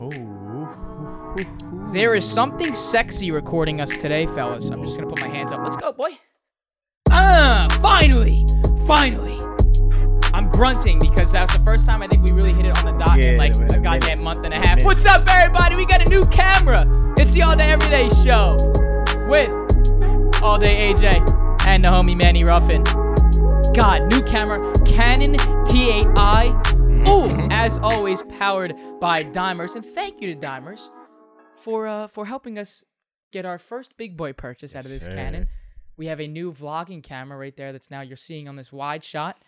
Oh. There is something sexy recording us today, fellas. I'm just gonna put my hands up. Let's go, boy. Ah, finally, finally. I'm grunting because that was the first time I think we really hit it on the dot in Yeah, like in a a minute. month and a In a half. What's up, everybody? We got a new camera. It's the All Day Everyday Show with All Day AJ and the homie Manny Ruffin. God, new camera, Canon T8i. Ooh, as always, powered by Dimers. And thank you to Dimers for uh for helping us get our first big boy purchase out of this sir. Canon. We have a new vlogging camera right there that's now you're seeing on this wide shot.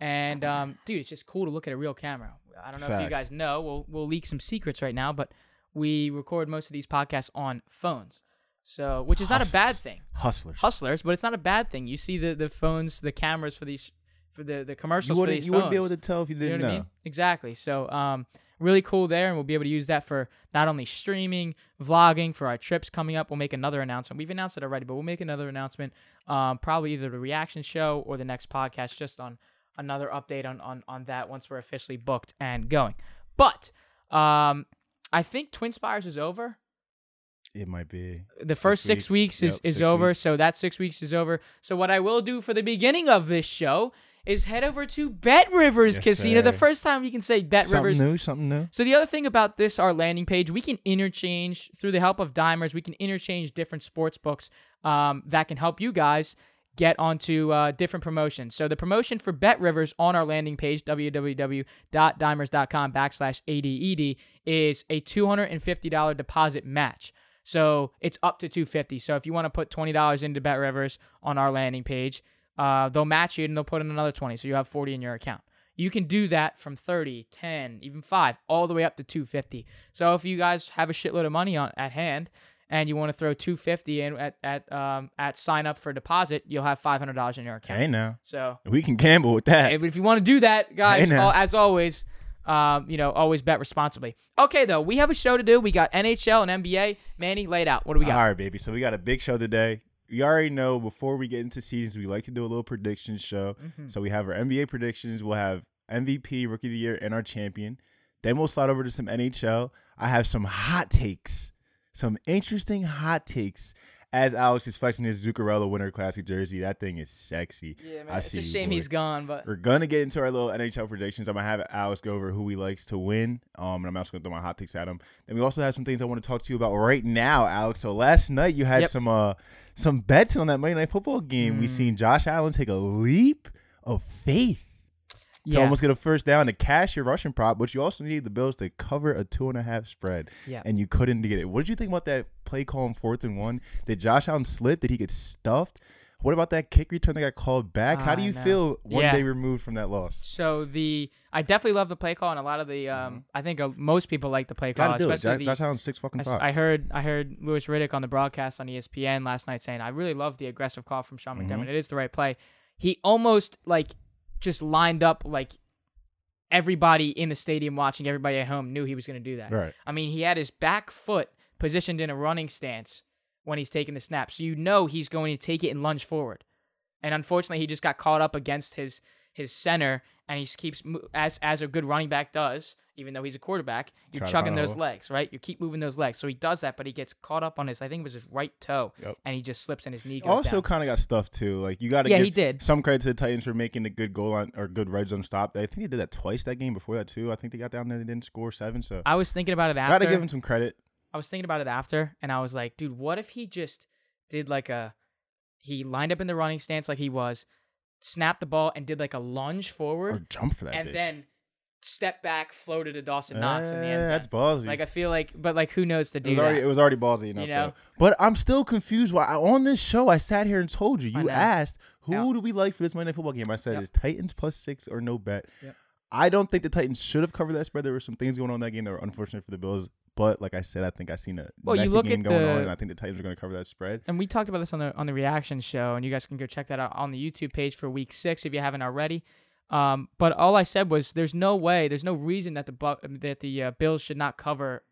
And um, dude, it's just cool to look at a real camera. I don't know if you Facts. guys know. We'll we'll leak some secrets right now, but we record most of these podcasts on phones. So, which is not a bad Hustlers. thing Hustlers. hustlers, but it's not a bad thing. You see the the phones, the cameras for these for the the You commercials for wouldn't, these you wouldn't be able to tell if you you know didn't what know. I mean? Exactly. So um really cool there and we'll be able to use that for not only streaming, vlogging for our trips coming up. We'll make another announcement. We've announced it already, but we'll make another announcement um probably either the reaction show or the next podcast just on another update on on on that once we're officially booked and going. But um I think Twin Spires is over It might be. the first six weeks, is, Yep, is six over. weeks. So that six weeks is over. So what I will do for the beginning of this show is head over to Bet Rivers Yes, Casino. The first time we can say Bet something Rivers. new, something new. So the other thing about this, our landing page, we can interchange through the help of Dimers. We can interchange different sports books um, that can help you guys get onto uh, different promotions. So the promotion for Bet Rivers on our landing page, www.dimers.com backslash ADED, is a $250 deposit match. So it's up to 250 So if you want to put $20 into Bet Rivers on our landing page, uh, they'll match it and they'll put in another 20 So you have 40 in your account. You can do that from 30, 10, even 5, all the way up to 250. So if you guys have a shitload of money on at hand and you want to throw 250 in at at um at sign up for deposit, you'll have $500 in your account. Hey now, So we can gamble with that. if if you want to do that, guys, Hey, now. al- as always, um, you know, always bet responsibly. Okay, though, we have a show to do. We got NHL and NBA. Manny, laid out. What do we got? All right, baby. So we got a big show today. You already know before we get into seasons, we like to do a little prediction show. Mm-hmm. So we have our NBA predictions. We'll have MVP, Rookie of the Year, and our champion. Then we'll slide over to some NHL. I have some hot takes, some interesting hot takes. As Alex is flexing his Zuccarello Winter Classic jersey, that thing is sexy. Yeah, man. I it's a shame he's gone, but We're gonna get into our little NHL predictions. I'm gonna have Alex go over who he likes to win. Um, and I'm also gonna throw my hot takes at him. And we also have some things I want to talk to you about right now, Alex. So last night you had Yep. some uh some bets on that Monday Night Football game. We Mm. seen Josh Allen take a leap of faith to yeah, almost get a first down to cash your rushing prop, but you also needed the Bills to cover a two and a half spread. Yeah. And you couldn't get it. What did you think about that play call on fourth and one? Did Josh Allen slip? Did he get stuffed? What about that kick return that got called back? How do I you know. feel one Yeah. day removed from that loss? So the I definitely love the play call, and a lot of the um I think uh, most people like the play call, Mm-hmm. Gotta do it. especially Josh, the, Josh Allen's six fucking I, five. I heard I heard Louis Riddick on the broadcast on ESPN last night saying I really love the aggressive call from Sean Mm-hmm. McDermott. It is the right play. He almost like just lined up like everybody in the stadium watching, everybody at home knew he was going to do that. Right. I mean, he had his back foot positioned in a running stance when he's taking the snap, so you know he's going to take it and lunge forward. And unfortunately, he just got caught up against his his center, and he keeps as as a good running back does. Even though he's a quarterback, you're Try chugging those legs, right? You keep moving those legs. So he does that, but he gets caught up on his. I think it was his right toe, Yep. and he just slips and his knee goes Also, kind of got stuffed too. Like you got to Yeah, give he did. some credit to the Titans for making a good goal on or good red zone stop. I think they did that twice that game before that too. I think they got down there and they didn't score seven. So I was thinking about it after. got to give him some credit. I was thinking about it after, and I was like, dude, what if he just did like a he lined up in the running stance like he was, snapped the ball and did like a lunge forward, Or jump for that. and bitch. then step back, floated to Dawson Knox in the Eh, end zone. That's ballsy. Like I feel like, but like who knows to it do was that? already it was already ballsy enough. know? though. But I'm still confused. Why on this show I sat here and told you. You asked who do we like for this Monday Night Football game? I said Yep. is Titans plus six or no bet. Yep. I don't think the Titans should have covered that spread. There were some things going on in that game that were unfortunate for the Bills. But like I said, I think I seen a Well, messy game going on, and I think the Titans are going to cover that spread. and we talked about this on the on the reaction show, and you guys can go check that out on the YouTube page for Week Six if you haven't already. Um, but all I said was, there's no way, there's no reason that the Bu- that the uh, Bills should not cover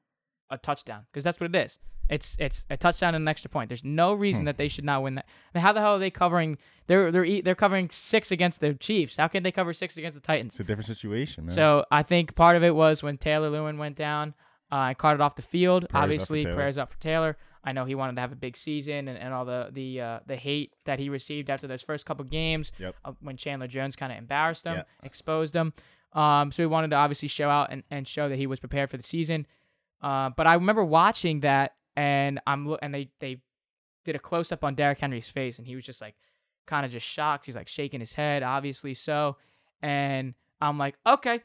a touchdown because that's what it is. It's it's a touchdown and an extra point. There's no reason Hmm. that they should not win that. I mean, how the hell are they covering? They're they're they're covering six against the Chiefs. How can they cover six against the Titans? It's a different situation, man. So I think part of it was when Taylor Lewan went down. Uh, caught it off the field. Prayers Obviously, Taylor. prayers up for Taylor. I know he wanted to have a big season and, and all the the uh, the hate that he received after those first couple games Yep. uh, when Chandler Jones kind of embarrassed him, Yeah. exposed him. Um, so he wanted to obviously show out and, and show that he was prepared for the season. Uh, but I remember watching that, and I'm and they they did a close up on Derrick Henry's face, and he was just like kind of just shocked. He's like shaking his head, obviously so. And I'm like, okay,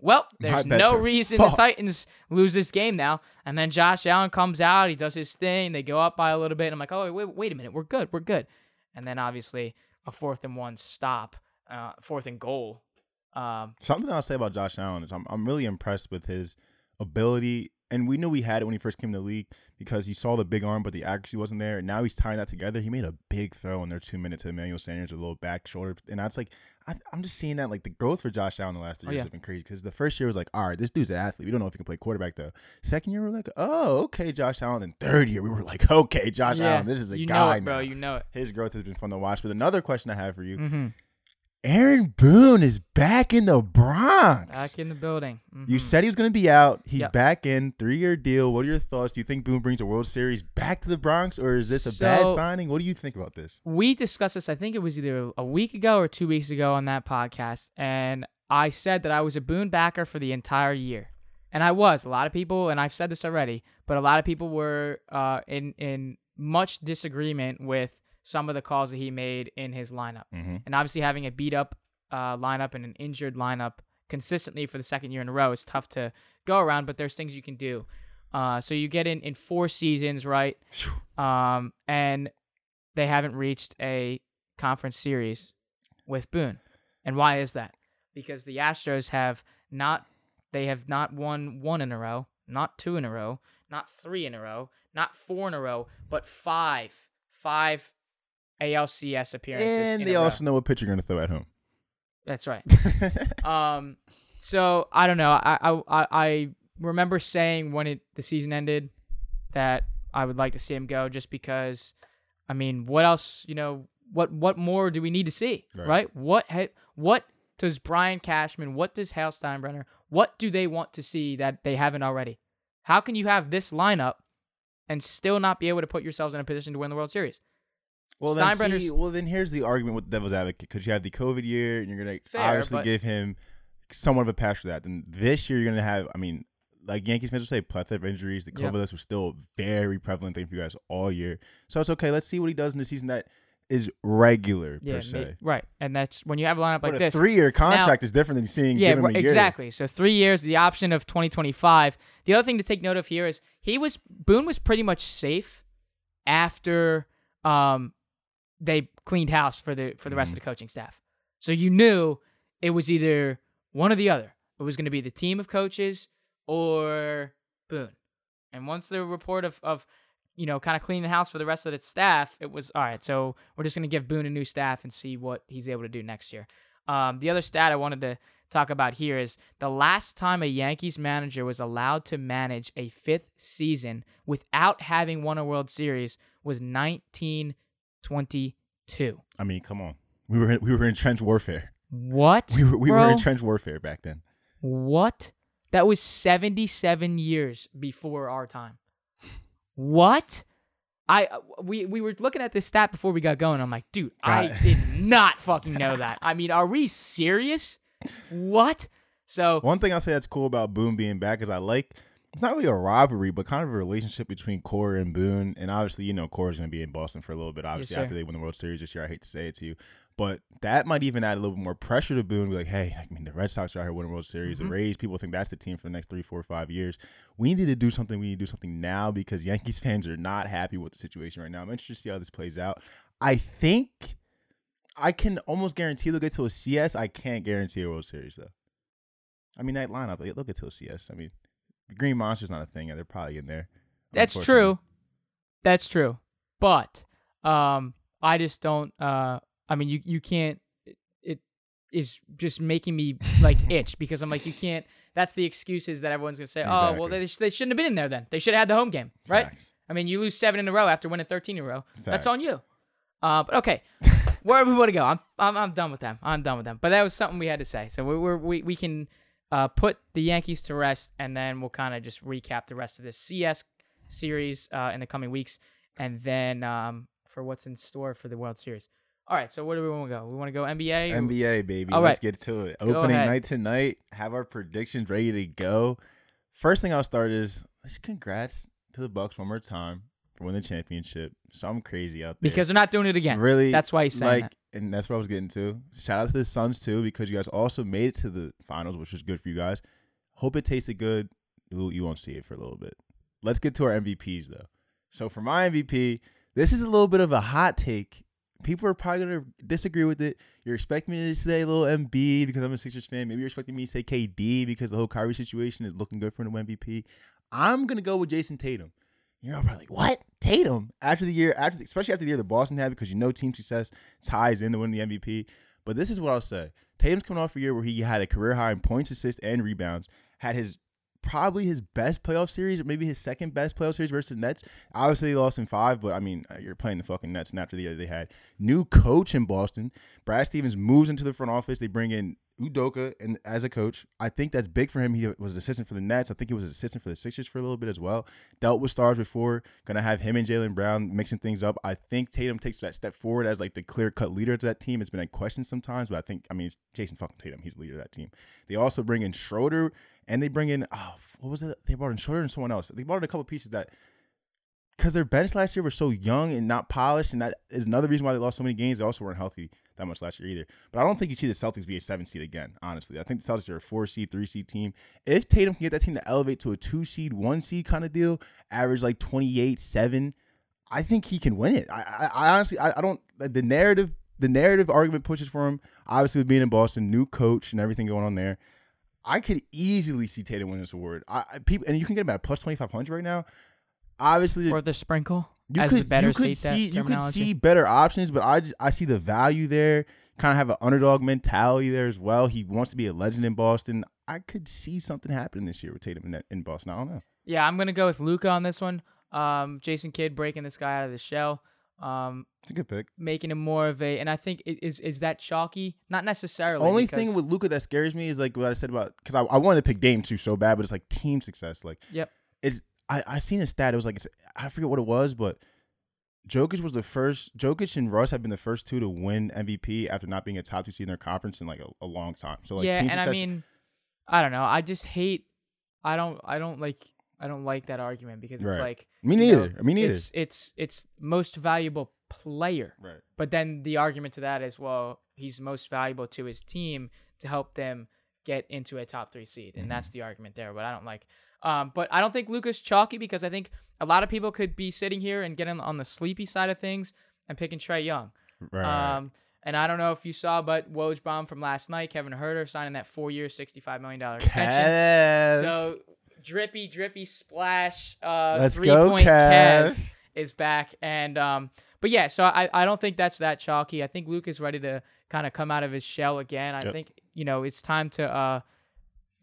well, there's no reason the. Titans lose this game now. And then Josh Allen comes out, he does his thing, they go up by a little bit. And I'm like, oh wait, wait a minute, we're good, we're good. And then obviously a fourth and one stop, uh, fourth and goal. Um, Something I'll say about Josh Allen is I'm I'm really impressed with his ability. And we knew we had it when he first came to the league because he saw the big arm, but the accuracy wasn't there. And now he's tying that together. He made a big throw in their two minutes to Emmanuel Sanders with a little back shoulder. And that's like, I, I'm just seeing that like the growth for Josh Allen the last three Oh, years yeah. has been crazy. Because the first year was like, all right, this dude's an athlete. We don't know if he can play quarterback though. Second year, we're like, oh, okay, Josh Allen. And third year, we were like, okay, Josh yeah, Allen, this is a you guy know it, bro. now. You know it. His growth has been fun to watch. But another question I have for you Mm-hmm. Aaron Boone is back in the Bronx. Back in the building. You Mhm. said he was going to be out. He's Yep. back in. Three year deal. What are your thoughts? Do you think Boone brings a World Series back to the Bronx, or is this a bad signing? What do you think about this? we discussed this. I think it was either a week ago or two weeks ago on that podcast, and I said that I was a Boone backer for the entire year, and I was. A lot of people, and I've said this already, but a lot of people were uh, in in much disagreement with some of the calls that he made in his lineup, Mm-hmm. and obviously having a beat up uh, lineup and an injured lineup consistently for the second year in a row is tough to go around. But there's things you can do. Uh, so you get in in four seasons, right? um, and they haven't reached a conference series with Boone. And why is that? Because the Astros have not they have not won one in a row, not two in a row, not three in a row, not four in a row, but five, five ALCS appearances. And in they also know what pitch you're going to throw at home. That's right. Um, so I don't know. I I I, I remember saying when it the season ended that I would like to see him go, just because. I mean, what else? You know, what what more do we need to see? Right. Right? What ha- what does Brian Cashman? What does Hal Steinbrenner? What do they want to see that they haven't already? How can you have this lineup and still not be able to put yourselves in a position to win the World Series? Well, then see, well, then here's the argument with the Devil's Advocate because you have the COVID year, and you're going to Fair, obviously but- give him somewhat of a pass for that. Then this year, you're going to have, I mean, like Yankees fans will say, plethora of injuries. The Yeah. COVID list was still a very prevalent thing for you guys all year. So it's okay. Let's see what he does in the season that is regular Yeah, per se. right. And that's when you have a lineup like but a this. three-year contract is different than seeing Yeah, him right, a year. exactly. So three years, the option of 2025. The other thing to take note of here is he was Boone was pretty much safe after um they cleaned house for the for the rest Mhm. of the coaching staff. So you knew it was either one or the other. It was going to be the team of coaches or Boone. And once the report of of you know kind of cleaning the house for the rest of the staff, it was all right. So we're just going to give Boone a new staff and see what he's able to do next year. Um, the other stat I wanted to talk about here is the last time a Yankees manager was allowed to manage a fifth season without having won a World Series was 1922. I mean, come on. We were we were in trench warfare. What? We were we bro? were in trench warfare back then. What? That was 77 years before our time. What? I uh, we we were looking at this stat before we got going. I'm like, dude, I God. did not fucking know that. I mean, are we serious? What? So One thing I'll say that's cool about Boone being back is I like it's not really a rivalry, but kind of a relationship between Cora and Boone. And obviously, you know, Cora's going to be in Boston for a little bit. Obviously, sir. after they win the World Series this year, I hate to say it to you, but that might even add a little bit more pressure to Boone. Be like, hey, I mean, the Red Sox are out here winning World Series. Mhm. The Rays, people think that's the team for the next three, four, five years. We need to do something. We need to do something now because Yankees fans are not happy with the situation right now. I'm interested to see how this plays out. I think I can almost guarantee they'll get to a CS. I can't guarantee a World Series though. I mean that lineup, they- they'll get to a CS. I mean, Green Monster's not a thing. They're probably in there. That's true. That's true. But um I just don't uh I mean you you can't it, it is just making me like itch because I'm like you can't that's the excuses that everyone's going to say, "Oh, well they, they shouldn't have been in there then. They should have had the home game." Right? Facts. I mean, you lose 7 in a row after winning 13 in a row. That's on you. Uh, but okay, where we want to go? I'm, I'm I'm done with them. I'm done with them. But that was something we had to say. So we we're, we we can uh, put the Yankees to rest, and then we'll kind of just recap the rest of this CS series uh, in the coming weeks, and then um, for what's in store for the World Series. All right, so where do we want to go? We want to go NBA. or- NBA baby. All Let's right. get to it. Go Opening ahead. night tonight. Have our predictions ready to go. First thing I'll start is let's congrats to the Bucks one more time for winning the championship. Something crazy out there. because they're not doing it again. really, That's why he's saying like, that. And that's what I was getting to. Shout out to the Suns too because you guys also made it to the finals, which was good for you guys. Hope it tasted good. You won't see it for a little bit. Let's get to our MVPs though. So for my MVP, this is a little bit of a hot take. People are probably gonna disagree with it. You're expecting me to say a little Embiid because I'm a Sixers fan. Maybe you're expecting me to say KD because the whole Kyrie situation is looking good for an MVP. I'm gonna go with Jayson Tatum. You're all probably like, what? Tatum? After the year, after the, especially after the year that Boston had, because you know team success ties into winning the MVP. But this is what I'll say. Tatum's coming off a year where he had a career high in points, assists, and rebounds. Had his probably his best playoff series, or maybe his second best playoff series versus Nets. Obviously, they lost in five, but I mean, uh, you're playing the fucking Nets. And after the year they had new coach in Boston, Brad Stevens moves into the front office. They bring in Udoka and as a coach. I think that's big for him. He was an assistant for the Nets. I think he was an assistant for the Sixers for a little bit as well. Dealt with stars before. Gonna have him and Jaylen Brown mixing things up. I think Tatum takes that step forward as like the clear cut leader to that team. It's been a question sometimes, but I think I mean it's Jayson fucking Tatum. He's the leader of that team. They also bring in Schroeder and they bring in oh what was it? They brought in Schroeder and someone else. They brought in a couple pieces that because their bench last year was so young and not polished, and that is another reason why they lost so many games. They also weren't healthy that much last year either. But I don't think you see the Celtics be a seven seed again. Honestly, I think the Celtics are a four seed, three seed team. If Tatum can get that team to elevate to a two seed, one seed kind of deal, average like 28, seven, I think he can win it. I, I, I honestly, I, I don't. The narrative, the narrative argument pushes for him. Obviously, with being in Boston, new coach and everything going on there. I could easily see Tatum win this award. I, I people and you can get him at plus twenty five hundred right now. Obviously, Or the sprinkle, you as could the you could see you could see better options, but I just I see the value there. Kind of have an underdog mentality there as well. He wants to be a legend in Boston. I could see something happening this year with Tatum in, in Boston. I don't know. Yeah, I'm gonna go with Luka on this one. Um, Jason Kidd breaking this guy out of the shell. Um, It's a good pick. making him more of a, and I think it is is that chalky? Not necessarily. Only thing with Luka that scares me is like what I said about because I, I wanted to pick Dame too so bad, but it's like team success. Like Yep. it's I I seen a stat. It was like it's, I forget what it was, but Jokic was the first. Jokic and Russ have been the first two to win MVP after not being a top two seed in their conference in like a, a long time. So like yeah, team and I mean, I don't know. I just hate. I don't. I don't like. I don't like that argument because it's Right. like me you know, neither. I neither. It's it's it's most valuable player. right. But then the argument to that is, well, he's most valuable to his team to help them get into a top three seed, and Mm-hmm. that's the argument there. But I don't like. Um, but I don't think Luka's chalky because I think a lot of people could be sitting here and getting on the sleepy side of things and picking Trae Young. Right. Um, and I don't know if you saw, but Woj bomb from last night, Kevin Huerter signing that four-year, sixty-five million dollar extension. Kev. So drippy, drippy splash. Uh, Let's three go, point Kev. Kev is back, and um, but yeah, so I I don't think that's that chalky. I think Luke is ready to kind of come out of his shell again. I Yep. think you know it's time to uh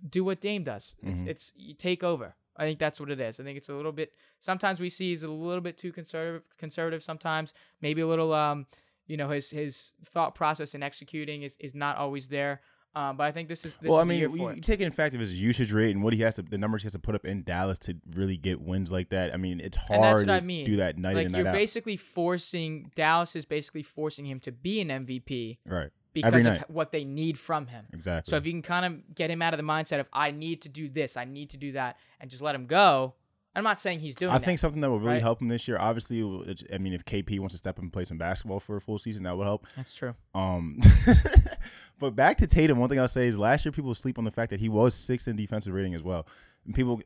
do what Dame does. It's Mhm. it's you take over. I think that's what it is. I think it's a little bit. Sometimes we see he's a little bit too conservative. Conservative. Sometimes maybe a little. Um, you know, his his thought process in executing is is not always there. Um, but I think this is this well, is I mean, you, you it. take in fact of his usage rate and what he has to, the numbers he has to put up in Dallas to really get wins like that. I mean, it's hard And that's what to I mean. do that night like in you're out. basically forcing Dallas is basically forcing him to be an MVP right. because of what they need from him. Exactly. So if you can kind of get him out of the mindset of I need to do this, I need to do that, and just let him go. I'm not saying he's doing. I that. think something that will really right? help him this year. Obviously, I mean, if KP wants to step up and play some basketball for a full season, that would help. that's true. Um, but back to Tatum, one thing I'll say is last year people sleep on the fact that he was sixth in defensive rating as well. And people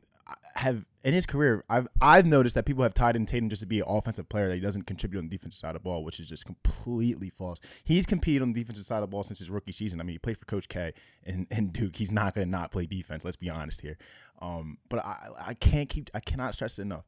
have in his career, I've I've noticed that people have tied in Tatum just to be an offensive player that he doesn't contribute on the defensive side of the ball, which is just completely false. He's competed on the defensive side of the ball since his rookie season. I mean, he played for Coach K and, and Duke. He's not going to not play defense. Let's be honest here. Um, but I I can't keep I cannot stress it enough.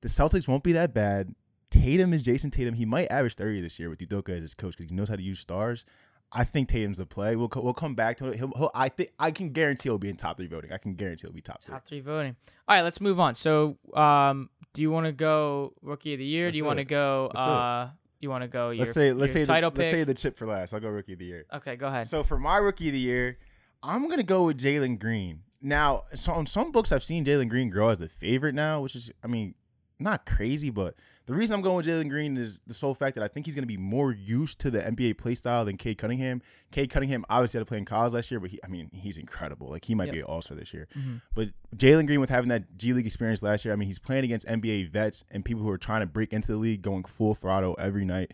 The Celtics won't be that bad. Tatum is Jayson Tatum. He might average 30 this year with Udoka as his coach because he knows how to use stars. I think Tatum's a play. We'll co- we'll come back to it. He'll, he'll, I think I can guarantee he'll be in top three voting. I can guarantee he'll be top three. Top three voting. All right, let's move on. So, um, do you want to go rookie of the year? Let's do you want to go? Let's do it. Uh, you want to go? Your, Let's say let's say the, title let's say the chip for last. I'll go rookie of the year. okay, go ahead. So for my rookie of the year, I'm gonna go with Jalen Green. Now, so on some books, I've seen Jalen Green grow as the favorite now, which is, I mean, not crazy, but the reason I'm going with Jalen Green is the sole fact that I think he's going to be more used to the NBA play style than Cade Cunningham. Cade Cunningham obviously had to play in college last year, but he, I mean, he's incredible. Like he might Yep. be an All Star this year. Mhm. But Jalen Green, with having that G League experience last year, I mean, he's playing against NBA vets and people who are trying to break into the league, going full throttle every night.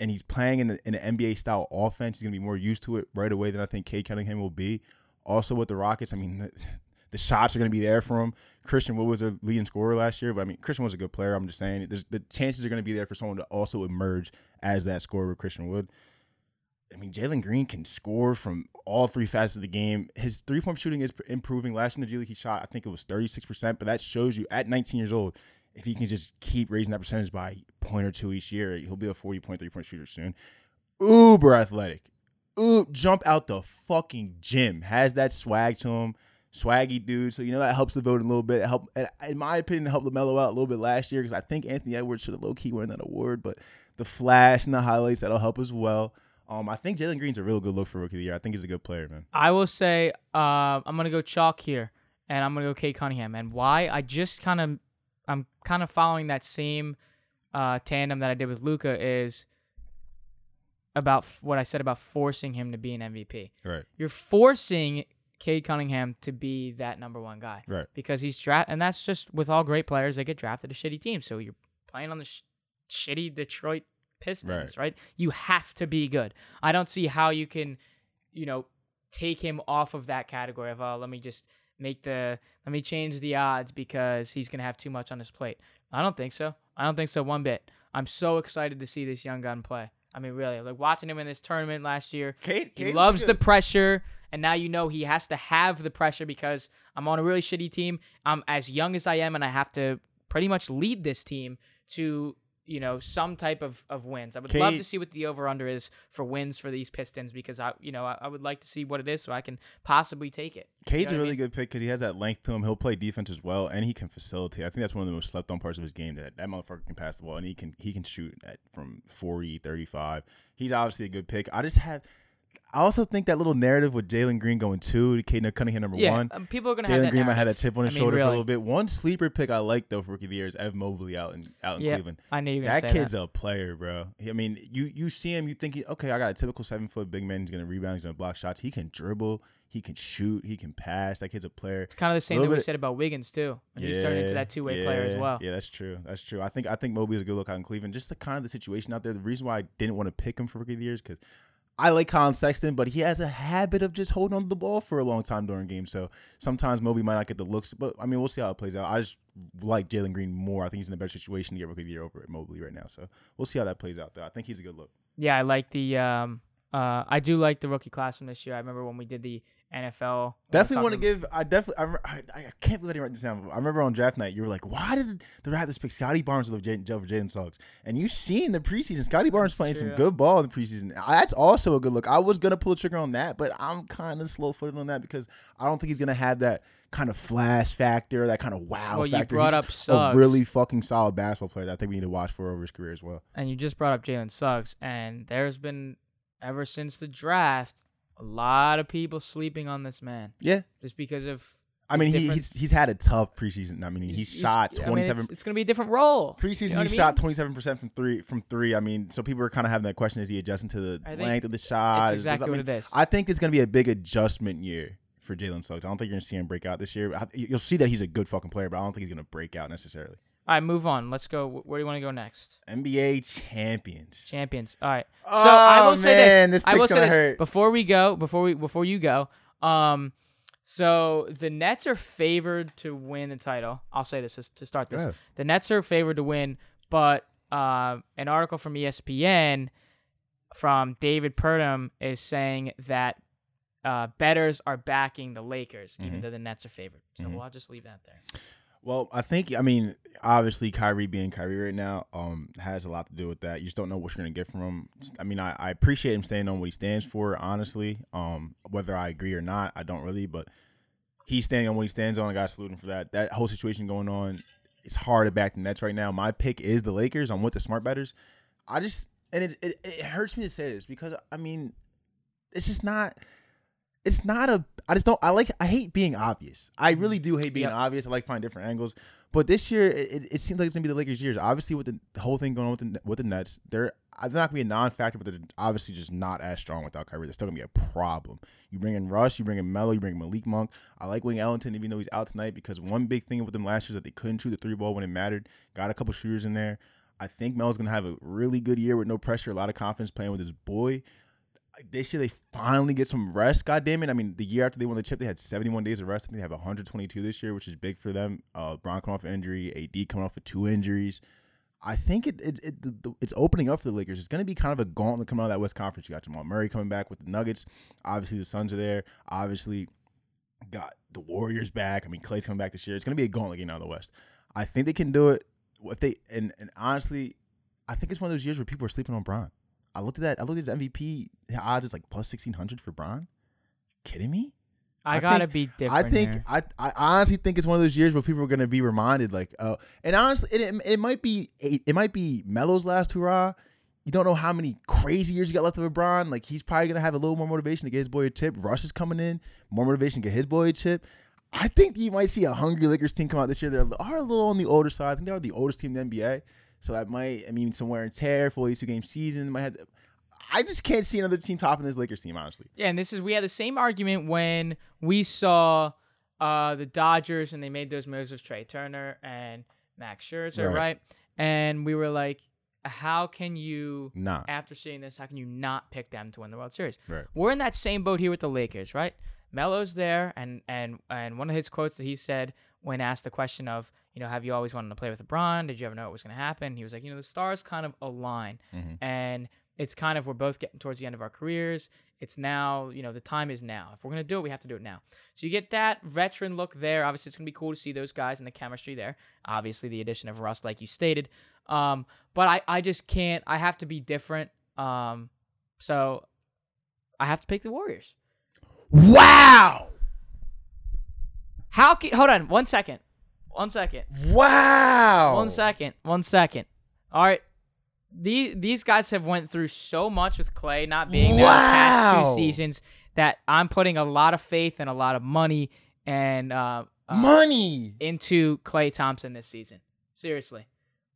And he's playing in the in an NBA style offense. He's gonna be more used to it right away than I think Cade Cunningham will be. Also with the Rockets, I mean, the, shots are gonna be there for him. Christian Wood was their leading scorer last year, but I mean, Christian was a good player. I'm just saying, there's, the chances are gonna be there for someone to also emerge as that scorer with Christian Wood. I mean, Jalen Green can score from all three facets of the game. His three point shooting is improving. Last year in the G League, he shot, I think it was 36%, but that shows you at 19 years old, if he can just keep raising that percentage by a point or two each year, he'll be a 40 point, three point shooter soon. Uber athletic. Ooh, jump out the fucking gym. Has that swag to him. Swaggy dude. So, you know, that helps the vote a little bit. It help, in my opinion, it helped LaMelo out a little bit last year because I think Anthony Edwards should have low key won that award, but the flash and the highlights, that'll help as well. Um, I think Jalen Green's a real good look for rookie of the year. I think he's a good player, man. I will say uh, I'm gonna go chalk here, and I'm gonna go Cade Cunningham. And why? I just kind of I'm kind of following that same uh, tandem that I did with Luka is about f- what I said about forcing him to be an MVP. Right. You're forcing Cade Cunningham to be that number one guy Right. because he's draft, and that's just with all great players. They get drafted to shitty teams, so you're playing on the sh- shitty Detroit Pistons, right. You have to be good. I don't see how you can, you know, take him off of that category of oh, let me just make the let me change the odds because he's gonna have too much on his plate. I don't think so. I don't think so one bit. I'm so excited to see this young gun play. I mean, really, like watching him in this tournament last year. Cade, He loves the pressure, and now you know he has to have the pressure because I'm on a really shitty team. I'm as young as I am, and I have to pretty much lead this team to you know some type of, of wins. I would love to see what the over under is for wins for these Pistons because I you know I, I would like to see what it is so I can possibly take it. Cade's know a what I really mean? good pick because he has that length to him. He'll play defense as well, and he can facilitate. I think that's one of the most slept on parts of his game. That that motherfucker can pass the ball, and he can he can shoot at from 40, 35. He's obviously a good pick. I just have. I also think that little narrative with Jalen Green going two, Cade Cunningham number Yeah, one. um, people are gonna Jalen Green might have that chip on his I mean, shoulder for a little bit. One sleeper pick I like though for rookie of the year is Ev Mobley out in out in Yeah, Cleveland. I knew you That say kid's that. a player, bro. I mean, you you see him, you think, he, okay, I got a typical seven foot big man. He's gonna rebound. He's gonna block shots. He can dribble. He can shoot. He can pass. That kid's a player. It's kind of the same thing we said about Wiggins too. And he's turning into that two way player as well. Yeah, that's true. That's true. I think I think Mobley is a good look out in Cleveland. Just the kind of the situation out there. The reason why I didn't want to pick him for rookie of the year is because I like Collin Sexton, but he has a habit of just holding on to the ball for a long time during games. So sometimes Mobley might not get the looks, but I mean, we'll see how it plays out. I just like Jalen Green more. I think he's in a better situation to get rookie of the year over at Mobley right now. So we'll see how that plays out, though. I think he's a good look. Yeah, I like the um uh I do like the rookie class from this year. I remember when we did the NFL. Definitely want to give. I definitely. I, I, I can't believe I didn't write this down. I remember on draft night, you were like, "Why did the Raptors pick Scottie Barnes over Jalen Jalen Suggs?" And you seen the preseason, Scottie Barnes playing some good ball in the preseason. That's also a good look. I was gonna pull the trigger on that, but I'm kind of slow footed on that because I don't think he's gonna have that kind of flash factor, that kind of wow Well, you factor. brought He's up a really fucking solid basketball player that I think we need to watch for over his career as well. and you just brought up Jalen Suggs, and there's been ever since the draft a lot of people sleeping on this man Yeah. just because of. I mean, he, he's he's had a tough preseason. I mean, he he's- shot I mean, it's- it's, gonna be a different role. Preseason, You know he I shot twenty seven percent from three. From three, I mean, so people are kind of having that question: Is he adjusting to the length of the shot? It's exactly I what it is. I think it's going to be a big adjustment year for Jalen Suggs. I don't think you're going to see him break out this year. You'll see that he's a good fucking player, but I don't think he's going to break out necessarily. All right, move on. Let's go. Where do you want to go next? NBA champions. Champions. All right. So Oh, I will say man, this. this I will say this hurt. before we go. Before we before you go. Um, so the Nets are favored to win the title. I'll say this to start this. The Nets are favored to win, but uh, an article from ESPN from David Purdum is saying that uh, bettors are backing the Lakers, even Mhm. though the Nets are favored. So Mhm. we'll I'll just leave that there. Well, I think I mean obviously Kyrie being Kyrie right now um has a lot to do with that. You just don't know what you're gonna get from him. I mean, I, I appreciate him staying on what he stands for. Honestly, um, whether I agree or not, I don't really, but he's standing on what he stands on. I got him for that. That whole situation going on, it's hard to back the Nets right now. My pick is the Lakers. I'm with the smart bettors. I just and it it, it hurts me to say this because I mean, it's just not. It's not a. I just don't. I like. I hate being obvious. I really mm-hmm. do hate being Yep. obvious. I like finding different angles. But this year, it, it, seems like it's gonna be the Lakers' years. Obviously, with the, whole thing going on with the with the Nets, they're uh, they're not gonna be a non-factor, but they're obviously just not as strong without Kyrie. They're still gonna be a problem. You bring in Russ, you bring in Melo, you bring in Malik Monk. I like Wayne Ellington, even though he's out tonight, because one big thing with them last year is that they couldn't shoot the three ball when it mattered. Got a couple shooters in there. I think Melo's gonna have a really good year with no pressure, a lot of confidence playing with his boy. This year they finally get some rest. God damn it! I mean, the year after they won the chip, they had 71 days of rest. I think they have 122 this year, which is big for them. Uh, Bron coming off injury, AD coming off of two injuries. I think it, it, it it's opening up for the Lakers. It's going to be kind of a gauntlet coming out of that West Conference. You got Jamal Murray coming back with the Nuggets. Obviously, the Suns are there. Obviously, got the Warriors back. I mean, Klay's coming back this year. It's going to be a gauntlet getting out of the West. I think they can do it. If they and, and honestly, I think it's one of those years where people are sleeping on Bron. I looked at that. I looked at his MVP odds. It's like plus sixteen hundred for Bron. Kidding me? I, I gotta think- be different. I think here. I, I honestly think it's one of those years where people are gonna be reminded, like, oh, and honestly, it, it, it might be it might be Melo's last hurrah. You don't know how many crazy years you got left of LeBron. Like he's probably gonna have a little more motivation to get his boy a chip. Russ is coming in, more motivation to get his boy a chip. I think you might see a hungry Lakers team come out this year. They are a little on the older side. I think they are the oldest team in the NBA. So that might, I mean, some wear and tear, full 82 game season. Might have. To, I just can't see another team topping this Lakers team, honestly. Yeah, and this is we had the same argument when we saw uh, the Dodgers and they made those moves with Trea Turner and Max Scherzer, Right. right? And we were like, how can you, Nah. after seeing this, how can you not pick them to win the World Series? Right. We're in that same boat here with the Lakers, right? Melo's there, and and and one of his quotes that he said when asked the question of, you know, have you always wanted to play with LeBron? Did you ever know it was going to happen? He was like, you know, the stars kind of align, Mhm. and it's kind of we're both getting towards the end of our careers. It's now, you know, the time is now. If we're gonna do it, we have to do it now. So you get that veteran look there. Obviously, it's gonna be cool to see those guys and the chemistry there. Obviously, the addition of Russ, like you stated. Um, but I, I just can't. I have to be different. Um, so I have to pick the Warriors. Wow. How can hold on one second, one second, Wow. one second, one second. All right, these these guys have went through so much with Klay not being there the past Wow. two seasons that I'm putting a lot of faith and a lot of money and uh, uh, Money. into Klay Thompson this season. Seriously,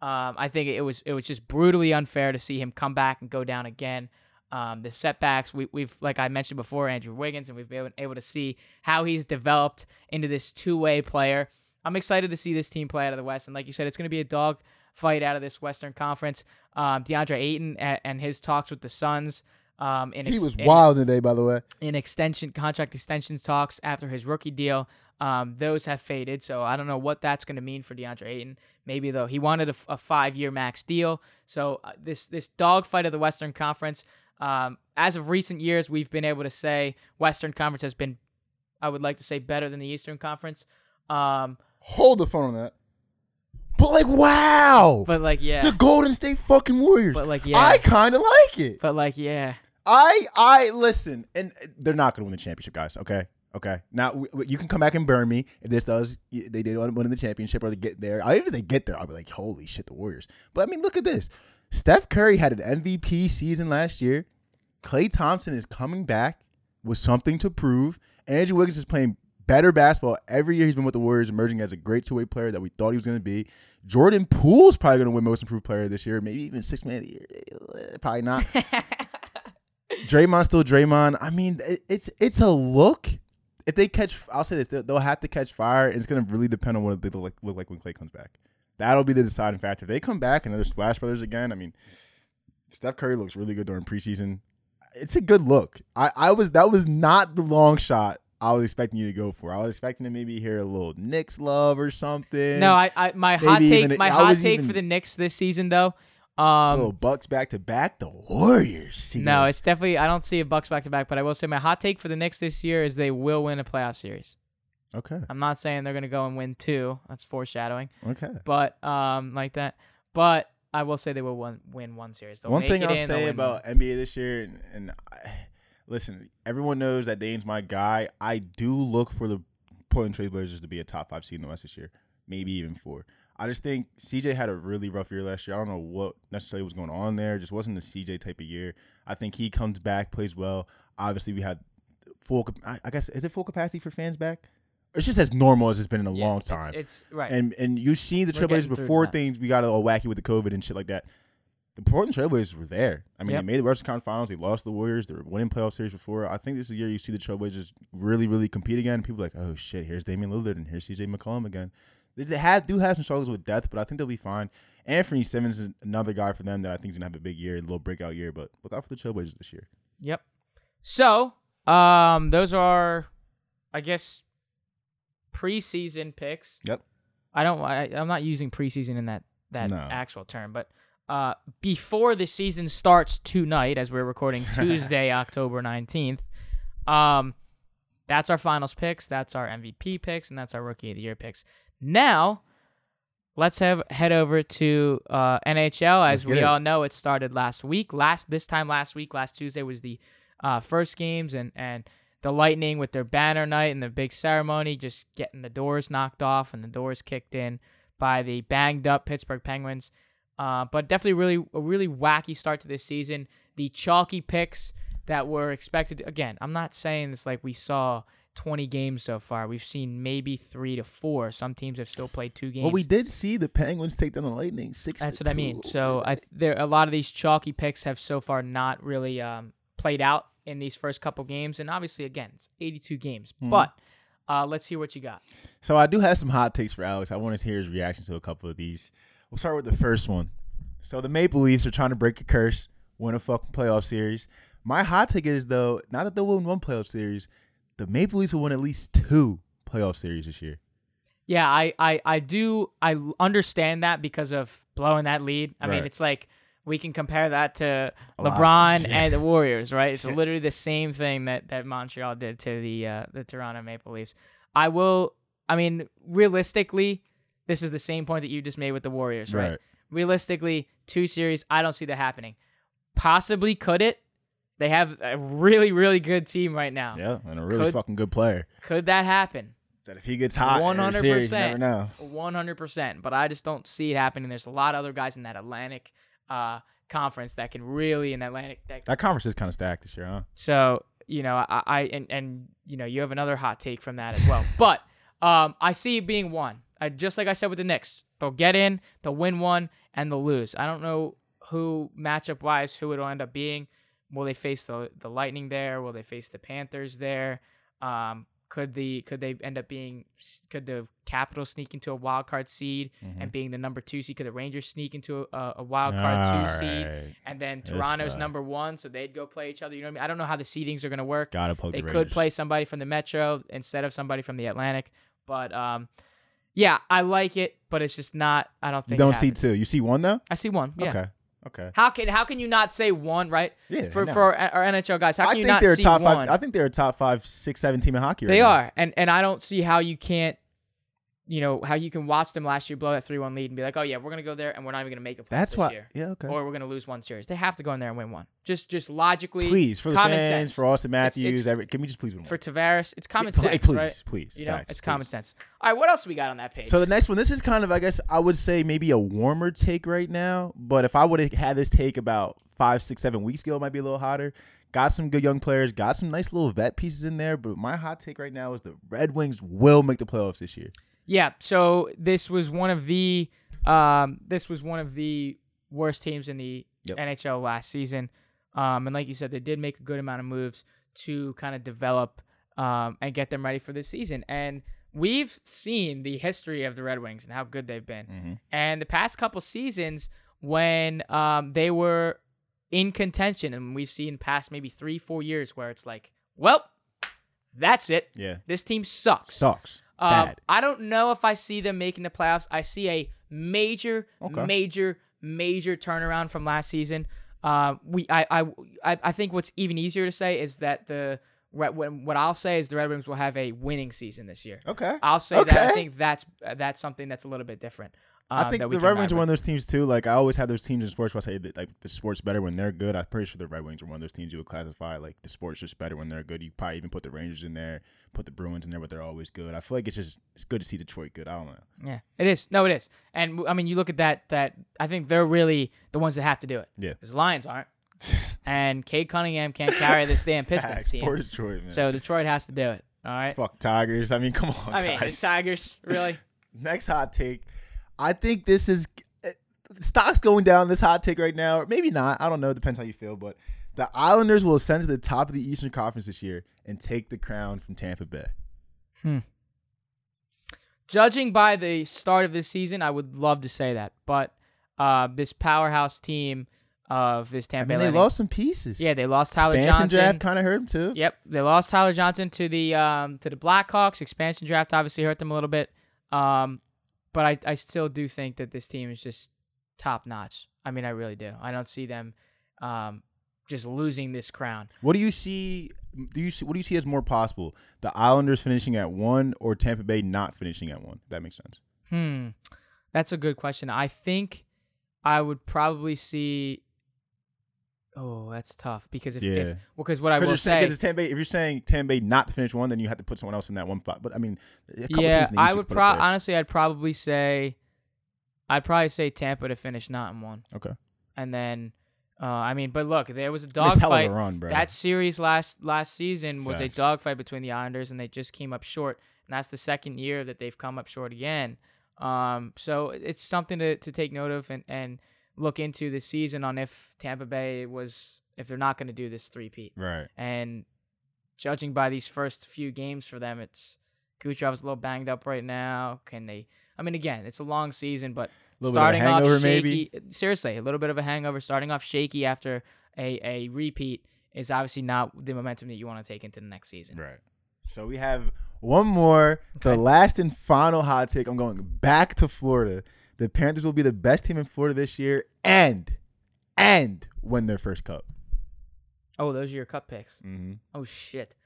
um, I think it was it was just brutally unfair to see him come back and go down again. Um, the setbacks we, we've like I mentioned before, Andrew Wiggins, and we've been able to see how he's developed into this two way player. I'm excited to see this team play out of the West, and like you said, it's going to be a dog fight out of this Western Conference. Um, DeAndre Ayton and, and his talks with the Suns. Um, in He ex- was in- wild today, by the way. in extension contract extensions talks after his rookie deal. Um, those have faded, so I don't know what that's going to mean for DeAndre Ayton. Maybe though he wanted a, a five-year max deal. So uh, this this dogfight of the Western Conference. Um, as of recent years, we've been able to say Western Conference has been, I would like to say, better than the Eastern Conference. Um, Hold the phone on that. But like, wow. but like yeah, the Golden State fucking Warriors. but like yeah, I kind of like it. but like yeah. I I listen, and they're not going to win the championship, guys. Okay, okay. Now w- you can come back and burn me if this does. They did win the championship or they get there. I, even if they get there, I'll be like, holy shit, the Warriors. But I mean, look at this. Steph Curry had an MVP season last year. Klay Thompson is coming back with something to prove. Andrew Wiggins is playing better basketball every year he's been with the Warriors, emerging as a great two way player that we thought he was going to be. Jordan Poole's probably going to win Most Improved Player this year, maybe even Six Man of the Year. Eh, probably not. Draymond still Draymond. I mean, it's it's a look. If they catch, I'll say this: they'll, they'll have to catch fire, and it's going to really depend on what they look like, look like when Klay comes back. That'll be the deciding factor. If they come back and they're Splash Brothers again, I mean, Steph Curry looks really good during preseason. It's a good look. I, I was that was not the long shot I was expecting you to go for. I was expecting to maybe hear a little Knicks love or something. No, I, I my hot take even- my I hot take even- for the Knicks this season though. Um, little Bucks back to back. The Warriors. No, it's definitely. I don't see a Bucks back to back, but I will say my hot take for the Knicks this year is they will win a playoff series. Okay. I'm not saying they're gonna go and win two. That's foreshadowing, Okay. but um, like that. But I will say they will win, win one series. They'll One thing I'll in, say about one. NBA this year, and, and I, listen, everyone knows that Dame's my guy. I do look for the Portland Trailblazers to be a top five seed in the West this year, maybe even four. I just think CJ had a really rough year last year. I don't know what necessarily was going on there. Just wasn't the CJ type of year. I think he comes back, plays well. Obviously, we had full. I guess is it full capacity for fans back? It's just as normal as it's been in a Yeah, long time. It's, right. and and you see the Trailblazers before things we got all wacky with the COVID and shit like that. The Portland Trailblazers were there. I mean, Yep. they made the Western Conference Finals. They lost the Warriors. They were winning playoff series before. I think this is the year you see the Trailblazers really, really compete again. People are like, oh shit, here's Damian Lillard and here's CJ McCollum again. They they have do have some struggles with depth, but I think they'll be fine. Anfernee Simons is another guy for them that I think is gonna have a big year, a little breakout year. But look out for the Trailblazers this year. Yep. So, um, those are, I guess, preseason picks. Yep. I don't. I, I'm not using preseason in that that No. actual term, but uh, before the season starts tonight, as we're recording Tuesday, October 19th, um, that's our finals picks. That's our MVP picks, and that's our rookie of the year picks. Now, let's have head over to uh, NHL. As we it. all know, it started last week. Last this time last week, last Tuesday was the uh, first games, and and the Lightning with their banner night and the big ceremony, just getting the doors knocked off and the doors kicked in by the banged up Pittsburgh Penguins. Uh, but definitely really a really wacky start to this season. The chalky picks that were expected. Again, I'm not saying this like we saw 20 games so far. We've seen maybe three to four. Some teams have still played two games. Well, we did see the Penguins take down the Lightning six. That's to what I mean. So I there a lot of these chalky picks have so far not really um, played out in these first couple games, and obviously again it's 82 games. Mhm. But uh, let's hear what you got. So I do have some hot takes for Alex. I want to hear his reaction to a couple of these. We'll start with the first one. So the Maple Leafs are trying to break a curse, win a fucking playoff series. My hot take is though, not that they'll win one playoff series, the Maple Leafs will win at least two playoff series this year. Yeah, I, I, I do I understand that because of blowing that lead. I mean, it's like we can compare that to A. LeBron Yeah. and the Warriors, right? It's literally the same thing that, that Montreal did to the uh, the Toronto Maple Leafs. I will. I mean, realistically, this is the same point that you just made with the Warriors, right? Right. Realistically, two series, I don't see that happening. Possibly could it? They have a really, really good team right now. Yeah, and a really Could- fucking good player. Could that happen? That if he gets hot, a series, you never 100%. know. One hundred percent, but I just don't see it happening. There's a lot of other guys in that Atlantic uh, conference that can really in Atlantic. That, That conference is kind of stacked this year, huh? so you know, I, I and and you know, you have another hot take from that as well. but um, I see it being one. I, just like I said with the Knicks, they'll get in, they'll win one, and they'll lose. I don't know who matchup wise who it'll end up being. Will they face the the Lightning there? Will they face the Panthers there? Um, could the could they end up being? Could the Capitals sneak into a wild card seed Mhm. and being the number two seed? Could the Rangers sneak into a, a wild card two seed? And then Toronto's number one, so they'd go play each other. You know what I mean? I don't know how the seedings are going to work. Gotta poke They the could play somebody from the Metro instead of somebody from the Atlantic, but um, yeah, I like it, but it's just not. I don't think. You don't see two. You see one though. I see one. Yeah. Okay. Okay. How can how can you not say one right Yeah. for no. for uh, our our NHL guys? How I can you think not they're see top one? five. I think they're a top five, six, seven team in hockey. they right now. are, and and I don't see how you can't. You know how you can watch them last year blow that three one lead and be like, oh yeah, we're gonna go there and we're not even gonna make a That's this why. year, Yeah. Okay. or we're gonna lose one series. They have to go in there and win one. Just just logically, please for the common fans, sense. for Auston Matthews. it's- every, can we just please win for? Tavares, it's common Yeah, sense, please, right? please. You know, facts, it's common sense. All right, what else we got on that page? So the next one, this is kind of, I guess, I would say maybe a warmer take right now. But if I would have had this take about five, six, seven weeks ago, it might be a little hotter. Got some good young players, got some nice little vet pieces in there. But my hot take right now is the Red Wings will make the playoffs this year. Yeah, so this was one of the um, this was one of the worst teams in the Yep. NHL last season, um, and like you said, they did make a good amount of moves to kind of develop um, and get them ready for this season. And we've seen the history of the Red Wings and how good they've been. Mhm. And the past couple seasons, when um, they were in contention, and we've seen past maybe three, four years where it's like, well, that's it. Yeah, This team sucks. sucks. Bad. I don't know if I see them making the playoffs. I see a major, Okay. major, major turnaround from last season. Uh, we, I, I, I think what's even easier to say is that the what I'll say is the Red Wings will have a winning season this year. Okay. I'll say that I think that's uh, that's something that's a little bit different. I um, think the Red Wings are one of those teams too. Like I always have those teams in sports where I say that like the sport's better when they're good. I'm pretty sure the Red Wings are one of those teams you would classify like the sport's just better when they're good. You probably even put the Rangers in there, put the Bruins in there, but they're always good. I feel like it's just it's good to see Detroit good. I don't know. Yeah, it is. No, it is. And I mean, you look at that. That I think they're really the ones that have to do it. Yeah. because the Lions aren't. and Cade Cunningham can't carry this damn Pistons Facts. team. For Detroit, man. So Detroit has to do it. All right. fuck Tigers. I mean, come on, I mean. Tigers really. Next hot take. I think this is eh, stocks going down. This hot take right now, or maybe not. I don't know. It depends how you feel. But the Islanders will ascend to the top of the Eastern Conference this year and take the crown from Tampa Bay. Hmm. Judging by the start of this season, I would love to say that, but uh, this powerhouse team of this I Tampa mean, Bay they Lightning- lost some pieces. Yeah, they lost Tyler Johnson. Expansion Johnson. draft kind of hurt them too. Yep, they lost Tyler Johnson to the um, to the Blackhawks. Expansion draft obviously hurt them a little bit, um, but I I still do think that this team is just top notch. I mean, I really do. I don't see them um, just losing this crown. What do you see? Do you see, what do you see as more possible? The Islanders finishing at one or Tampa Bay not finishing at one? That makes sense. Hmm, that's a good question. I think I would probably see. Oh, that's tough because if, Yeah. if well, because what I Because will you're saying, say, 'cause it's Tampa Bay, if you're saying Tampa Bay not to finish one, then you have to put someone else in that one spot. But I mean, a couple yeah, teams in the East I would could put pro- honestly, I'd probably say, I'd probably say Tampa to finish not in one. Okay. and then uh, I mean, but look, there was a It's hell of a dogfight. That series last last season was a Facts. dogfight between the Islanders, and they just came up short. And that's the second year that they've come up short again. Um, so it's something to, to take note of and, and look into this season on if Tampa Bay was if they're not going to do this three-peat. right. And judging by these first few games for them, it's Kucherov's a little banged up right now. Can they? I mean, again, it's a long season, but Little bit of a starting hangover, off shaky. maybe? Seriously, a little bit of a hangover. Starting off shaky after a, a repeat is obviously not the momentum that you want to take into the next season. Right. So we have one more, the last and final hot take. I'm going back to Florida. The Panthers will be the best team in Florida this year, and and win their first cup. Oh, those are your cup picks. Mm-hmm. Oh shit,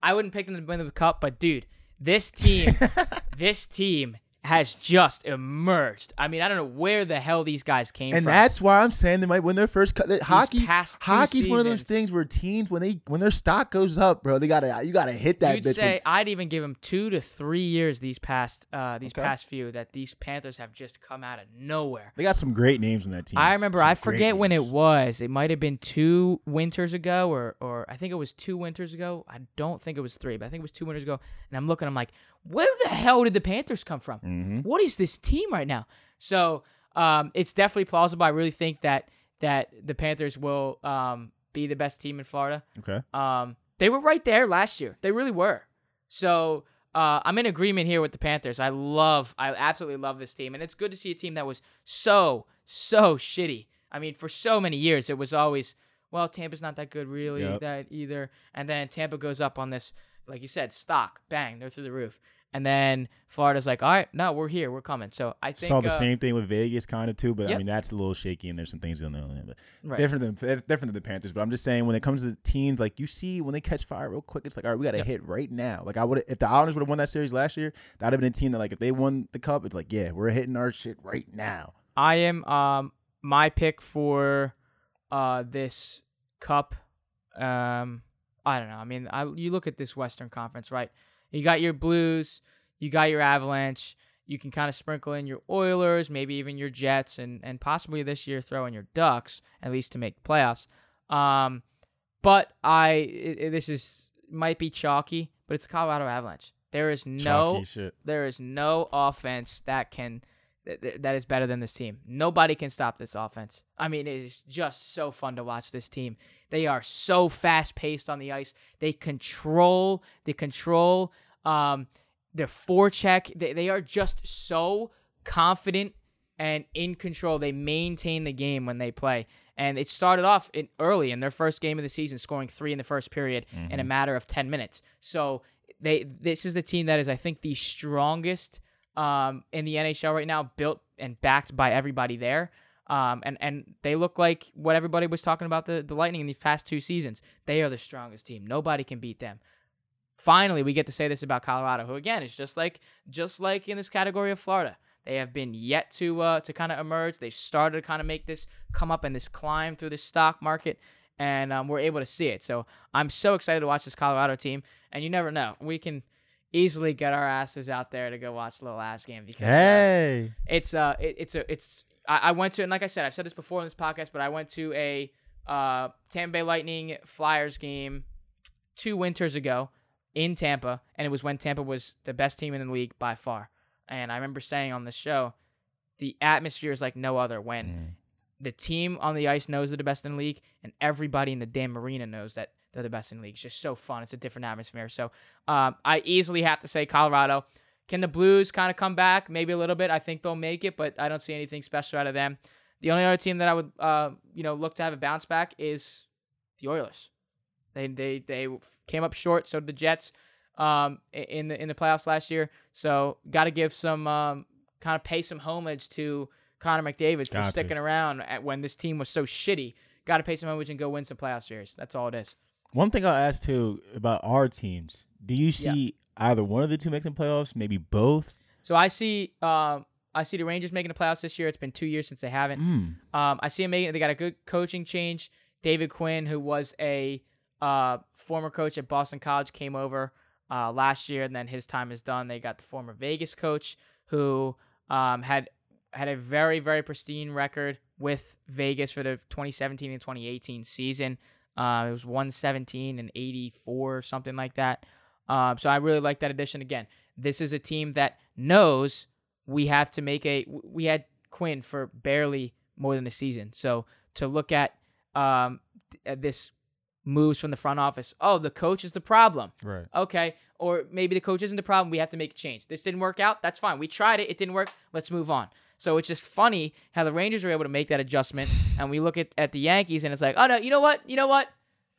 I wouldn't pick them to win the cup, but dude, this team, this team has just emerged. I mean, I don't know where the hell these guys came And from. that's why I'm saying they might win their first cup. Hockey, hockey's one of those things where teams, when they when their stock goes up, bro, they gotta you gotta hit that You'd bitch. say I'd even give them two to three years these past uh, these Okay. past few that these Panthers have just come out of nowhere. they got some great names in that team. I remember Some I forget when it was. It might have been two winters ago or or I think it was two winters ago. I don't think it was three, but I think it was two winters ago. And I'm looking, I'm like, where the hell did the Panthers come from? Mhm. What is this team right now? So um, it's definitely plausible. I really think that that the Panthers will um, be the best team in Florida. Okay. Um, they were right there last year. They really were. So uh, I'm in agreement here with the Panthers. I love, I absolutely love this team, and it's good to see a team that was so, so shitty. I mean, for so many years, it was always, well, Tampa's not that good, really, Yep. that either. And then Tampa goes up on this, like you said, stock, bang, they're through the roof. And then Florida's like, all right, no, we're here, we're coming. So I think Saw the uh, same thing with Vegas, kind of too, but I mean that's a little shaky, and there's some things in there. But Right. different than different than the Panthers. But I'm just saying, when it comes to the teams, like you see when they catch fire real quick, it's like, all right, we got to Yep. hit right now. Like I would, if the Islanders would have won that series last year, that'd have been a team that, like, if they won the cup, it's like, yeah, we're hitting our shit right now. I am um my pick for uh this cup. Um, I don't know. I mean, I you look at this Western Conference, right? You got your Blues, you got your Avalanche. You can kind of sprinkle in your Oilers, maybe even your Jets, and and possibly this year throw in your Ducks at least to make playoffs. Um, but I it, it- this is might be chalky, but it's Colorado Avalanche. There is no shit. there is no offense that can that, is better than this team. Nobody can stop this offense. I mean, it is just so fun to watch this team. They are so fast paced on the ice. They control. They control. Um, their forecheck. They they are just so confident and in control. They maintain the game when they play. And it started off in early in their first game of the season, scoring three in the first period in a matter of ten minutes. So they this is the team that is, I think, the strongest um, in the NHL right now, built and backed by everybody there. Um, and and they look like what everybody was talking about the the Lightning in these past two seasons. They are the strongest team. Nobody can beat them. Finally, we get to say this about Colorado, who again is just like just like in this category of Florida. They have been yet to uh, to kind of emerge. They've started to kind of make this come up and this climb through the stock market, and um, we're able to see it. So I'm so excited to watch this Colorado team. And you never know, we can easily get our asses out there to go watch the little Avs game because uh, Hey, it's uh it, it's a it's I, I went to and like I said I've said this before in this podcast, but I went to a uh, Tampa Bay Lightning Flyers game two winters ago in Tampa, and it was when Tampa was the best team in the league by far. And I remember saying on the show, the atmosphere is like no other when Mm. the team on the ice knows they're the best in the league, and everybody in the damn arena knows that they're the best in the league. It's just so fun. It's a different atmosphere. So um, I easily have to say Colorado. Can the Blues kind of come back? Maybe a little bit. I think they'll make it, but I don't see anything special out of them. The only other team that I would, uh, you know, look to have a bounce back is the Oilers. They they they came up short. So did the Jets um, in the in the playoffs last year. So got to give some um, kind of pay some homage to Connor McDavid for Got to. sticking around at when this team was so shitty. Got to pay some homage and go win some playoff series. That's all it is. One thing I'll ask too about our teams: Do you see either one of the two making the playoffs? Maybe both. So I see um, I see the Rangers making the playoffs this year. It's been two years since they haven't. Mm. Um, I see them making. They got a good coaching change. David Quinn, who was a uh, former coach at Boston College, came over uh, last year, and then his time is done. They got the former Vegas coach, who um, had had a very very pristine record with Vegas for the 2017 and 2018 season. Uh, it was 117 and 84, something like that. Um, so I really like that addition. Again, this is a team that knows we have to make a. We had Quinn for barely more than a season, so to look at um, at this moves from the front office. Oh, the coach is the problem. Right. Okay, or maybe the coach isn't the problem. We have to make a change. This didn't work out. That's fine. We tried it. It didn't work. Let's move on. So it's just funny how the Rangers were able to make that adjustment, and we look at, at the Yankees, and it's like, oh no, you know what? You know what?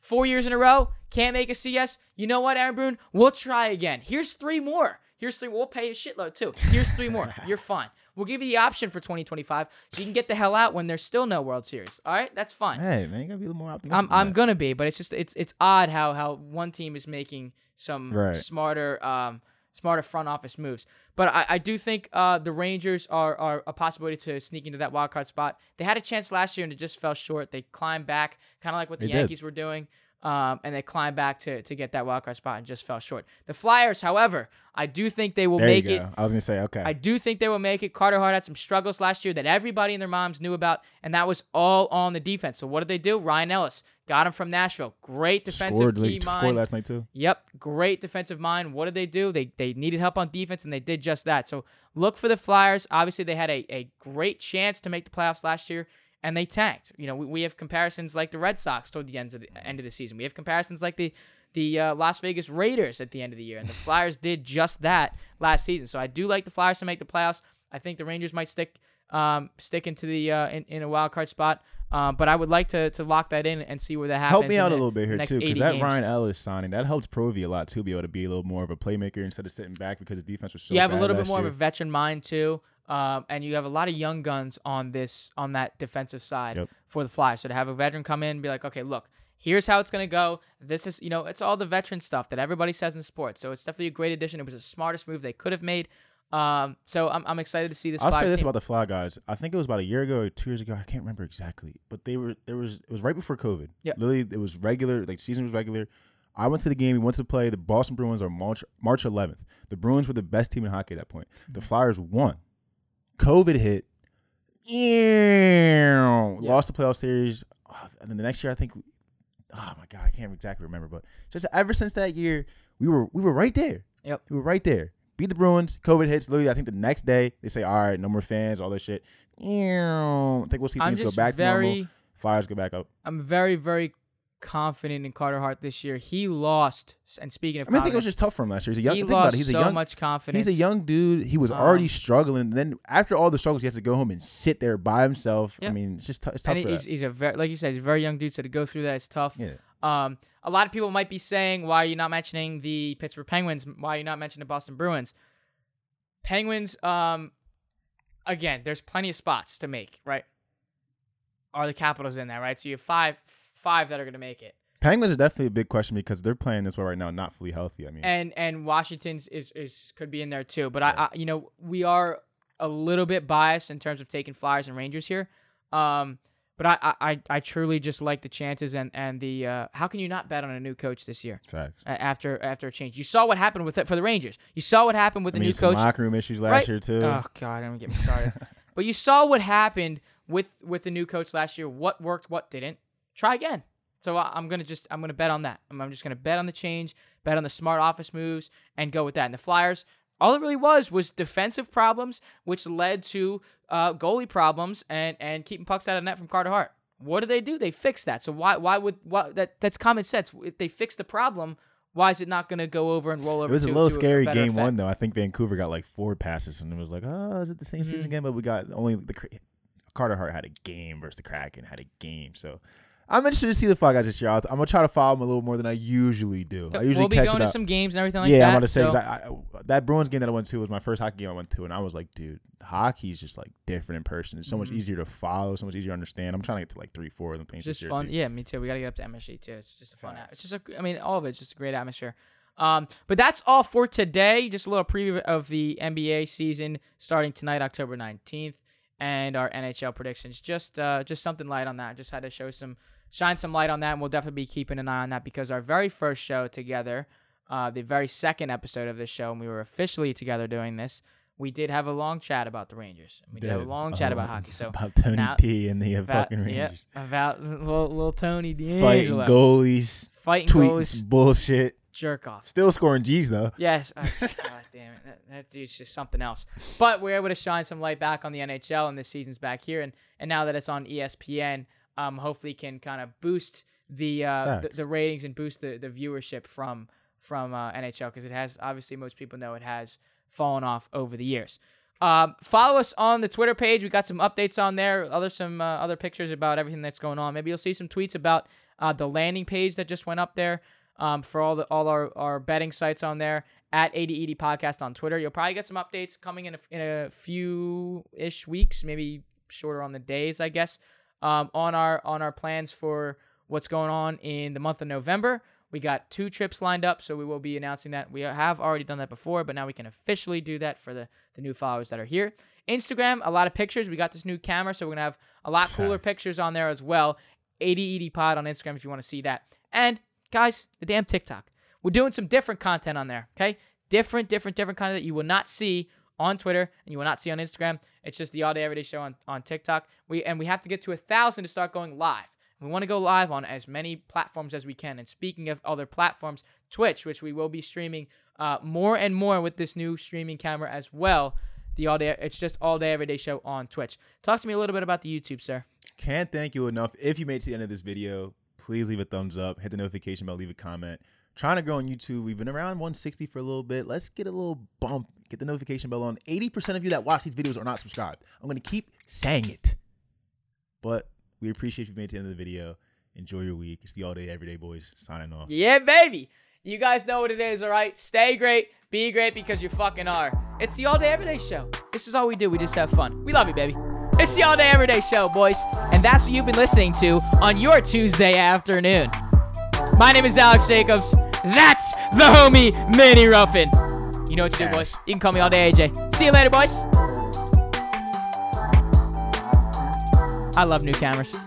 Four years in a row, can't make a CS. You know what, Aaron Boone? We'll try again. Here's three more. Here's three. We'll pay a shitload too. Here's three more. You're fine. We'll give you the option for 2025, so you can get the hell out when there's still no World Series. All right, that's fine. Hey man, you gotta be a little more optimistic. I'm I'm gonna be, but it's just it's it's odd how how one team is making some Right. smarter um smarter front office moves. But I, I do think uh the Rangers are are a possibility to sneak into that wild card spot. They had a chance last year and it just fell short. They climbed back, kind of like what the They did. Yankees were doing. Um, and they climbed back to, to get that wild card spot and just fell short. The Flyers, however, I do think they will There make it. I was gonna say okay. I do think they will make it. Carter Hart had some struggles last year that everybody and their moms knew about, and that was all on the defense. So what did they do? Ryan Ellis got him from Nashville. Great defensive scored, key mind. scored last night too. Yep, great defensive mind. What did they do? They they needed help on defense, and they did just that. So look for the Flyers. Obviously, they had a, a great chance to make the playoffs last year, and they tanked. You know, we, we have comparisons like the Red Sox toward the end of the end of the season. We have comparisons like the the uh, Las Vegas Raiders at the end of the year, and the Flyers did just that last season. So I do like the Flyers to make the playoffs. I think the Rangers might stick um, stick into the uh, in, in a wild card spot. Um, but I would like to to lock that in and see where that happens. Help me out a little bit here too, because that games. Ryan Ellis signing that helps Provy a lot too, be able to be a little more of a playmaker instead of sitting back because his defense was so. you have a little bit more year. of a veteran mind too, um, and you have a lot of young guns on this on that defensive side Yep. for the Flyers. So to have a veteran come in and be like, okay, look, here's how it's gonna go. This is you know, it's all the veteran stuff that everybody says in sports. So it's definitely a great addition. It was the smartest move they could have made. Um, so I'm, I'm excited to see this. I'll say this team. about the Fly guys. I think it was about a year ago or two years ago. I can't remember exactly, but they were there was it was right before COVID. Yeah. literally it was regular. Like season was regular. I went to the game. We went to play. The Boston Bruins are March March 11th. The Bruins were the best team in hockey at that point. The Mm-hmm. Flyers won. COVID hit. Yeah. Lost the playoff series. Oh, and then the next year, I think. Oh my god, I can't exactly remember, but just ever since that year, we were we were right there. Yep. We were right there. Beat the Bruins. COVID hits. Literally, I think the next day they say, "All right, no more fans, all this shit." I think we'll see I'm things go back to normal. Flyers go back up. I'm very, very confident in Carter Hart this year. He lost, and speaking of I mean, I think it was just tough for him last year. He's a young. he lost it. He's a so young. much confidence. He's a young dude. He was Um, already struggling. Then after all the struggles, he has to go home and sit there by himself. Yeah. I mean, it's just tou- it's tough and he's, he's a very, like you said, he's a very young dude. So to go through that is tough. Yeah. Um, a lot of people might be saying, why are you not mentioning the Pittsburgh Penguins? Why are you not mentioning the Boston Bruins? Penguins, um, again, there's plenty of spots to make, right? Are the Capitals in there, right? So you have five, five that are going to make it, Penguins are definitely a big question because they're playing this way right now, not fully healthy. I mean, and and Washington's is is could be in there too. But I, I, you know, we are a little bit biased in terms of taking Flyers and Rangers here. Um, but I, I, I- truly just like the chances and and the uh, how can you not bet on a new coach this year? facts. after after a change. You saw what happened with it for the Rangers. You saw what happened with I the mean, new some coach. locker room issues last Right. year too. Oh God, don't get me started. but you saw what happened with with the new coach last year. What worked, what didn't. try again. So I- I'm gonna just I'm gonna bet on that. I'm, I'm just gonna bet on the change, bet on the smart office moves, and go with that. And the Flyers, all it really was was defensive problems, which led to uh, goalie problems and and keeping pucks out of net from Carter Hart. What did they do? They fixed that. So why why would why, that that's common sense. If they fix the problem, why is it not going to go over and roll over? It was a little scary better game effect? one though. I think Vancouver got like four passes, and it was like, oh, is it the same Mm-hmm. season again? But we got only the Carter Hart had a game versus the Kraken had a game. So I'm interested to see the Fly guys this year. I'm gonna try to follow them a little more than I usually do. I usually we'll be catch going to some games and everything like yeah, that. Yeah, I'm gonna say so- I, I, that Bruins game that I went to was my first hockey game I went to, and I was like, dude, hockey's just like different in person. It's so much Mhm. easier to follow, so much easier to understand. I'm trying to get to like three, four of them things. Just fun. Yeah, me too. We got to get up to MSG too. It's just a fun. It's just a. I mean, all of it's just a great atmosphere. Um, but that's all for today. Just a little preview of the NBA season starting tonight, October nineteenth, and our NHL predictions. Just, uh, just something light on that. Just had to show some, shine some light on that, and we'll definitely be keeping an eye on that because our very first show together, uh, the very second episode of this show, and we were officially together doing this. We did have a long chat about the Rangers. We did have a long chat uh, about hockey. So about Tony now- P and the uh, about, fucking Rangers about little, little Tony fighting goalies, fighting tweeting goalies, bullshit. jerk off. Still scoring G's though. Yes. Uh, God damn it. That, that dude's just something else. But we're able to shine some light back on the NHL, and this season's back here. And, and now that it's on ESPN, um, hopefully can kind of boost the, uh, the the ratings and boost the, the viewership from from uh, NHL because it has obviously most people know it has fallen off over the years. Um, follow us on the Twitter page. We got some updates on there. Other some uh, other pictures about everything that's going on. Maybe you'll see some tweets about uh, the landing page that just went up there um, for all the all our, our betting sites on there at 8080 podcast on Twitter. You'll probably get some updates coming in a, in a few ish weeks, maybe shorter on the days, I guess, um, on our on our plans for what's going on in the month of November. We got two trips lined up, so we will be announcing that. We have already done that before, but now we can officially do that for the, the new followers that are here. Instagram, a lot of pictures. We got this new camera, so we're going to have a lot cooler pictures on there as well. 8080 Pod on Instagram if you want to see that. And guys, the damn TikTok. We're doing some different content on there, okay? Different, different, different content that you will not see on Twitter and you will not see on Instagram. It's just the all day everyday show on, on TikTok. We and we have to get to a thousand to start going live. We want to go live on as many platforms as we can. And speaking of other platforms, Twitch, which we will be streaming uh, more and more with this new streaming camera as well. The all day, it's just all day everyday show on Twitch. Talk to me a little bit about the YouTube, sir. Can't thank you enough. If you made it to the end of this video, please leave a thumbs up, hit the notification bell, leave a comment. Trying to grow on YouTube. We've been around 160 for a little bit. Let's get a little bump. Get the notification bell on. 80% of you that watch these videos are not subscribed. I'm going to keep saying it. But we appreciate you made it to the end of the video. Enjoy your week. It's the All Day Everyday Boys signing off. Yeah, baby. You guys know what it is, all right? Stay great, be great because you fucking are. It's the all day everyday show. This is all we do. We just have fun. We love you, baby. It's the all day everyday show, boys. And that's what you've been listening to on your Tuesday afternoon. My name is Alex Jacobs. That's the homie Manny Ruffin. You know what to do, boys. You can call me all day AJ. See you later, boys. I love new cameras.